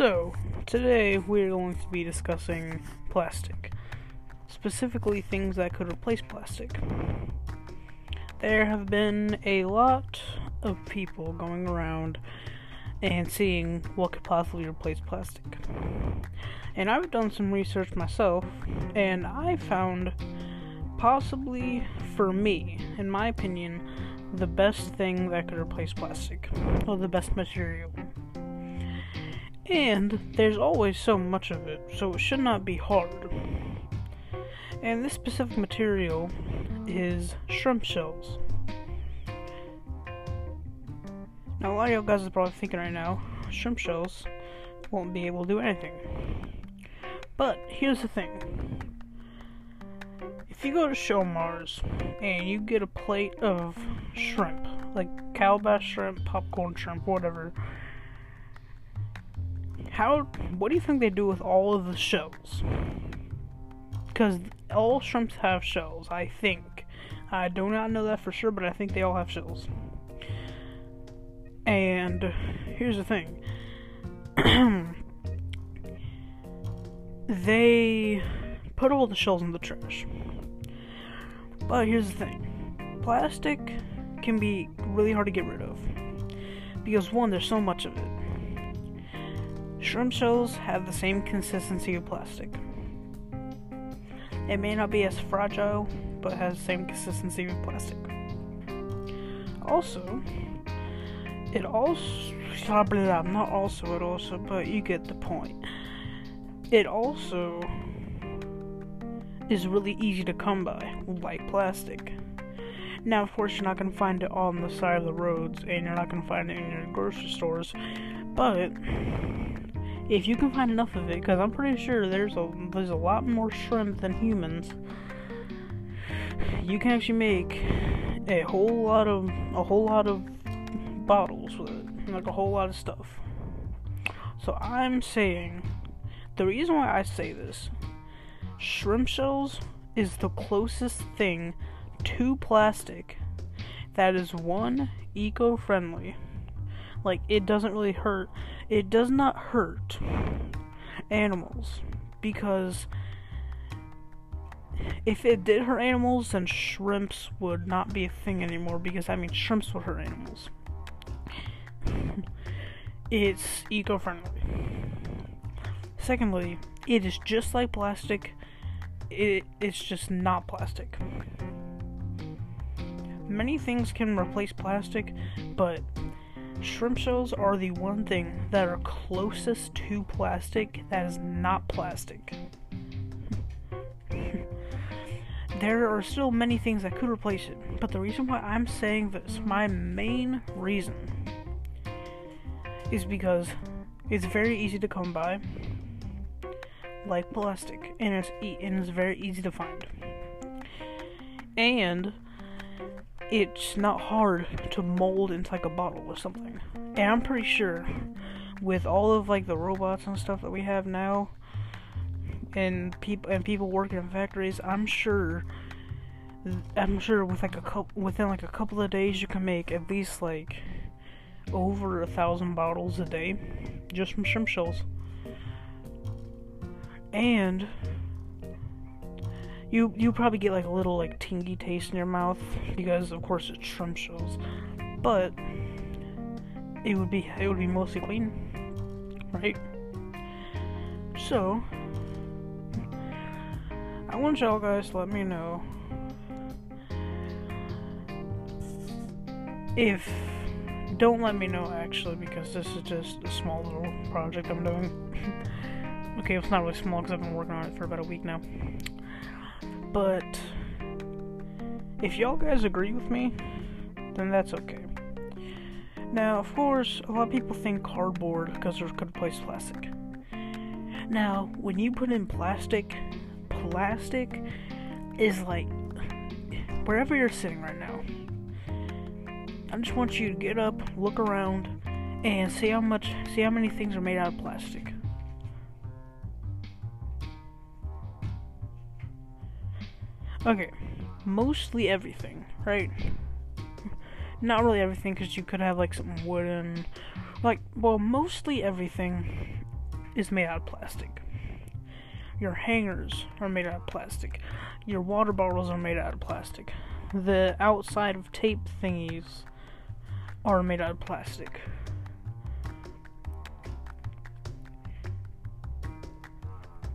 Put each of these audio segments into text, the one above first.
So, today we're going to be discussing plastic, specifically things that could replace plastic. There have been a lot of people going around and seeing what could possibly replace plastic. And I've done some research myself, and I found possibly, for me, in my opinion, the best thing that could replace plastic, or the best material. And there's always so much of it, so it should not be hard. And this specific material is shrimp shells. Now, a lot of you guys are probably thinking right now, shrimp shells won't be able to do anything. But here's the thing if you go to Showmars and you get a plate of shrimp, like calabash shrimp, popcorn shrimp, whatever, how what do you think they do with all of the shells? Because all shrimps have shells, I think. I do not know that for sure, but I think they all have shells. And here's the thing. they put all the shells in the trash. But here's the thing plastic can be really hard to get rid of. Because, one, there's so much of it. Shrimp shells have the same consistency of plastic. It may not be as fragile, but has the same consistency of plastic. Also, it also not also it also, but you get the point. It also is really easy to come by, like plastic. Now, of course, you're not to find it on the side of the roads, and you're not to find it in your grocery stores, but if you can find enough of it, because I'm pretty sure there's a there's a lot more shrimp than humans, you can actually make a whole lot of a whole lot of bottles with it, like a whole lot of stuff. So I'm saying the reason why I say this shrimp shells is the closest thing to plastic that is one eco friendly. Like, it doesn't really hurt. It does not hurt animals because if it did hurt animals, then shrimps would not be a thing anymore because I mean, shrimps would hurt animals. it's eco friendly. Secondly, it is just like plastic it, it's just not plastic. Many things can replace plastic, but shrimp shells are the one thing that are closest to plastic that is not plastic. there are still many things that could replace it, but the reason why I'm saying this, my main reason, is because it's very easy to come by like plastic, and it's e- and it's very easy to find. And it's not hard to mold into like a bottle or something. And I'm pretty sure with all of like the robots and stuff that we have now and people and people working in factories, I'm sure I'm sure with like a couple within like a couple of days you can make at least like over a thousand bottles a day just from shrimp shells and you you probably get like a little like tingy taste in your mouth because of course it's shrimp shells, but it would be it would be mostly clean, right? So I want y'all guys to let me know if don't let me know actually because this is just a small little project I'm doing. Okay, it's not really small because I've been working on it for about a week now. But if y'all guys agree with me, then that's okay. Now, of course, a lot of people think cardboard because there's could replace plastic. Now, when you put in plastic, plastic is like wherever you're sitting right now. I just want you to get up, look around, and see how much, see how many things are made out of plastic. Okay, mostly everything, right? Not really everything, because you could have like something wooden. Like, well, mostly everything is made out of plastic. Your hangers are made out of plastic. Your water bottles are made out of plastic. The outside of tape thingies are made out of plastic.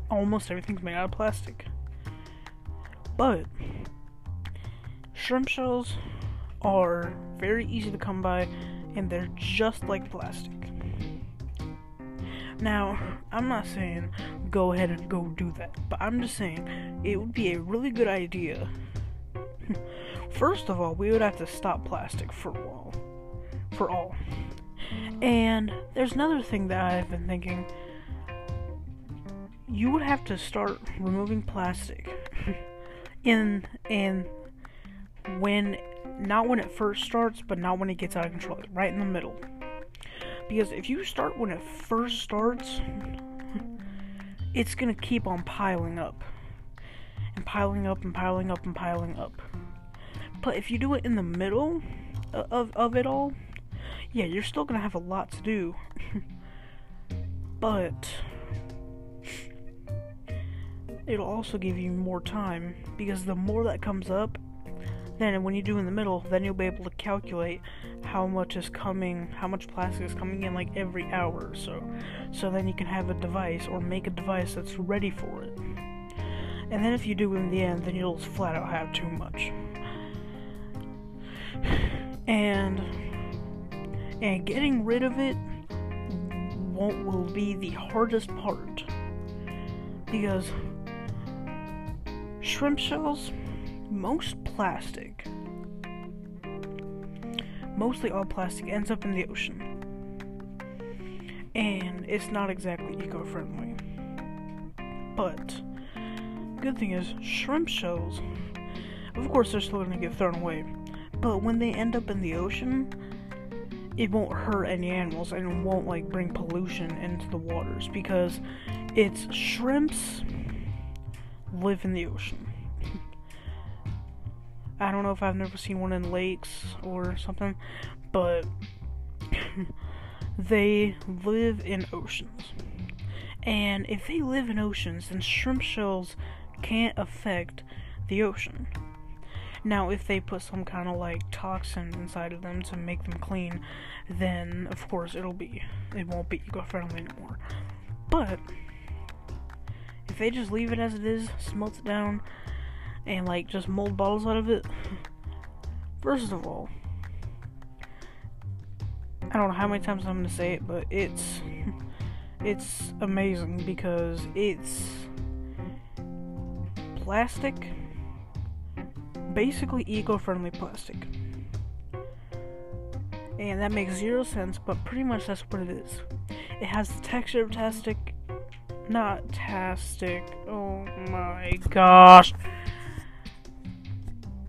Almost everything's made out of plastic. But shrimp shells are very easy to come by and they're just like plastic. Now, I'm not saying go ahead and go do that, but I'm just saying it would be a really good idea. First of all, we would have to stop plastic for a while. For all. And there's another thing that I've been thinking. You would have to start removing plastic in in when not when it first starts, but not when it gets out of control, right in the middle. Because if you start when it first starts, it's gonna keep on piling up. And piling up and piling up and piling up. But if you do it in the middle of, of it all, yeah, you're still gonna have a lot to do. but it'll also give you more time because the more that comes up then when you do in the middle, then you'll be able to calculate how much is coming, how much plastic is coming in like every hour or so. So then you can have a device or make a device that's ready for it. And then if you do in the end, then you'll flat out have too much. And and getting rid of it won't will be the hardest part because shrimp shells most plastic, mostly all plastic, ends up in the ocean. And it's not exactly eco friendly. But, good thing is, shrimp shells, of course, they're still gonna get thrown away. But when they end up in the ocean, it won't hurt any animals and it won't like bring pollution into the waters because it's shrimps live in the ocean. I don't know if I've never seen one in lakes or something, but they live in oceans. And if they live in oceans, then shrimp shells can't affect the ocean. Now, if they put some kind of like toxin inside of them to make them clean, then of course it'll be, it won't be eco friendly anymore. But, if they just leave it as it is, smelt it down, and like just mold bottles out of it. First of all, I don't know how many times I'm gonna say it, but it's it's amazing because it's plastic, basically eco-friendly plastic. And that makes zero sense, but pretty much that's what it is. It has the texture of tastic, not tastic. Oh my gosh.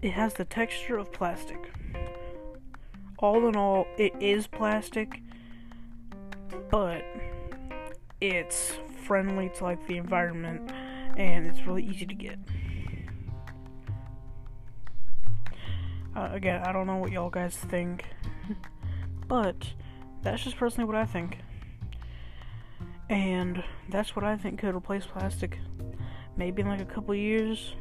It has the texture of plastic. All in all, it is plastic, but it's friendly to like the environment and it's really easy to get. Uh, again, I don't know what y'all guys think, but that's just personally what I think. And that's what I think could replace plastic. Maybe in like a couple years,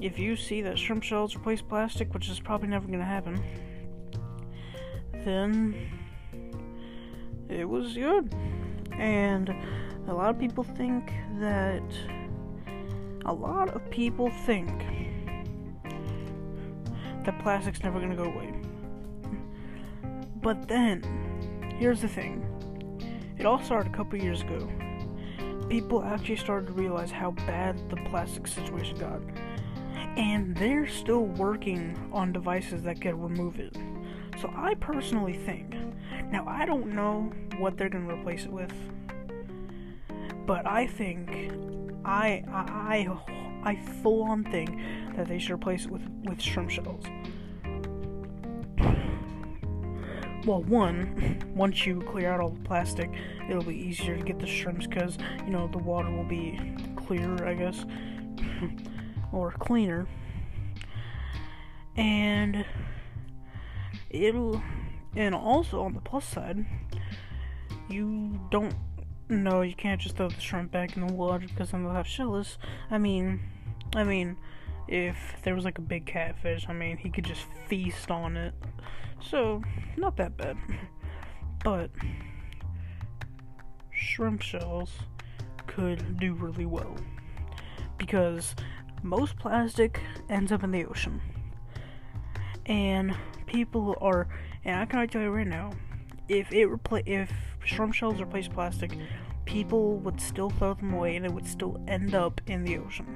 if you see that shrimp shells replace plastic, which is probably never going to happen, then it was good. And a lot of people think that. A lot of people think that plastic's never going to go away. But then, here's the thing it all started a couple years ago. People actually started to realize how bad the plastic situation got and they're still working on devices that can remove it. So I personally think, now I don't know what they're going to replace it with, but I think, I, I, I, I full on think that they should replace it with, with shrimp shells. Well, one, once you clear out all the plastic, it'll be easier to get the shrimps because, you know, the water will be clearer, I guess. or cleaner. And it'll and also on the plus side, you don't no, you can't just throw the shrimp back in the water because then they'll have shells. I mean, I mean, if there was like a big catfish, I mean, he could just feast on it. So, not that bad. But, shrimp shells could do really well. Because most plastic ends up in the ocean. And people are, and I can tell you right now, if it repla- if shrimp shells replace plastic, people would still throw them away and it would still end up in the ocean.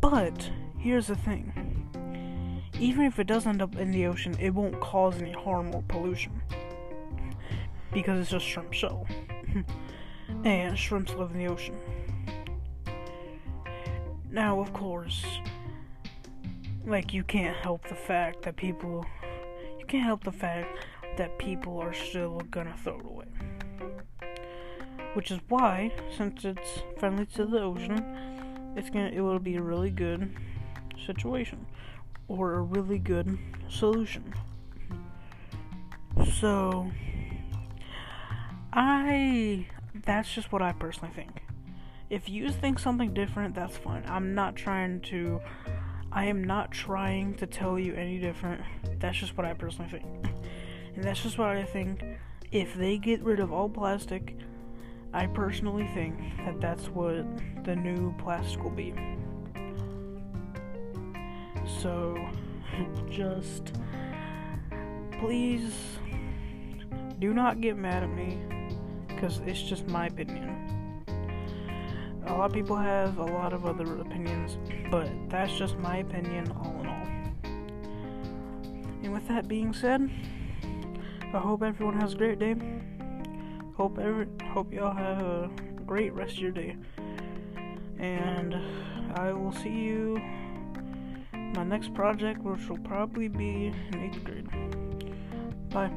But here's the thing. Even if it does end up in the ocean, it won't cause any harm or pollution. Because it's just shrimp shell. and shrimps live in the ocean. Now, of course, like you can't help the fact that people you can't help the fact that people are still gonna throw it away. Which is why, since it's friendly to the ocean, it's gonna it will be a really good situation or a really good solution. So I that's just what I personally think. If you think something different, that's fine. I'm not trying to I am not trying to tell you any different. That's just what I personally think. And that's just what I think. If they get rid of all plastic, I personally think that that's what the new plastic will be. So, just please do not get mad at me because it's just my opinion. A lot of people have a lot of other opinions, but that's just my opinion all in all. And with that being said, I hope everyone has a great day. Hope every hope y'all have a great rest of your day. And I will see you my next project which will probably be in eighth grade. Bye.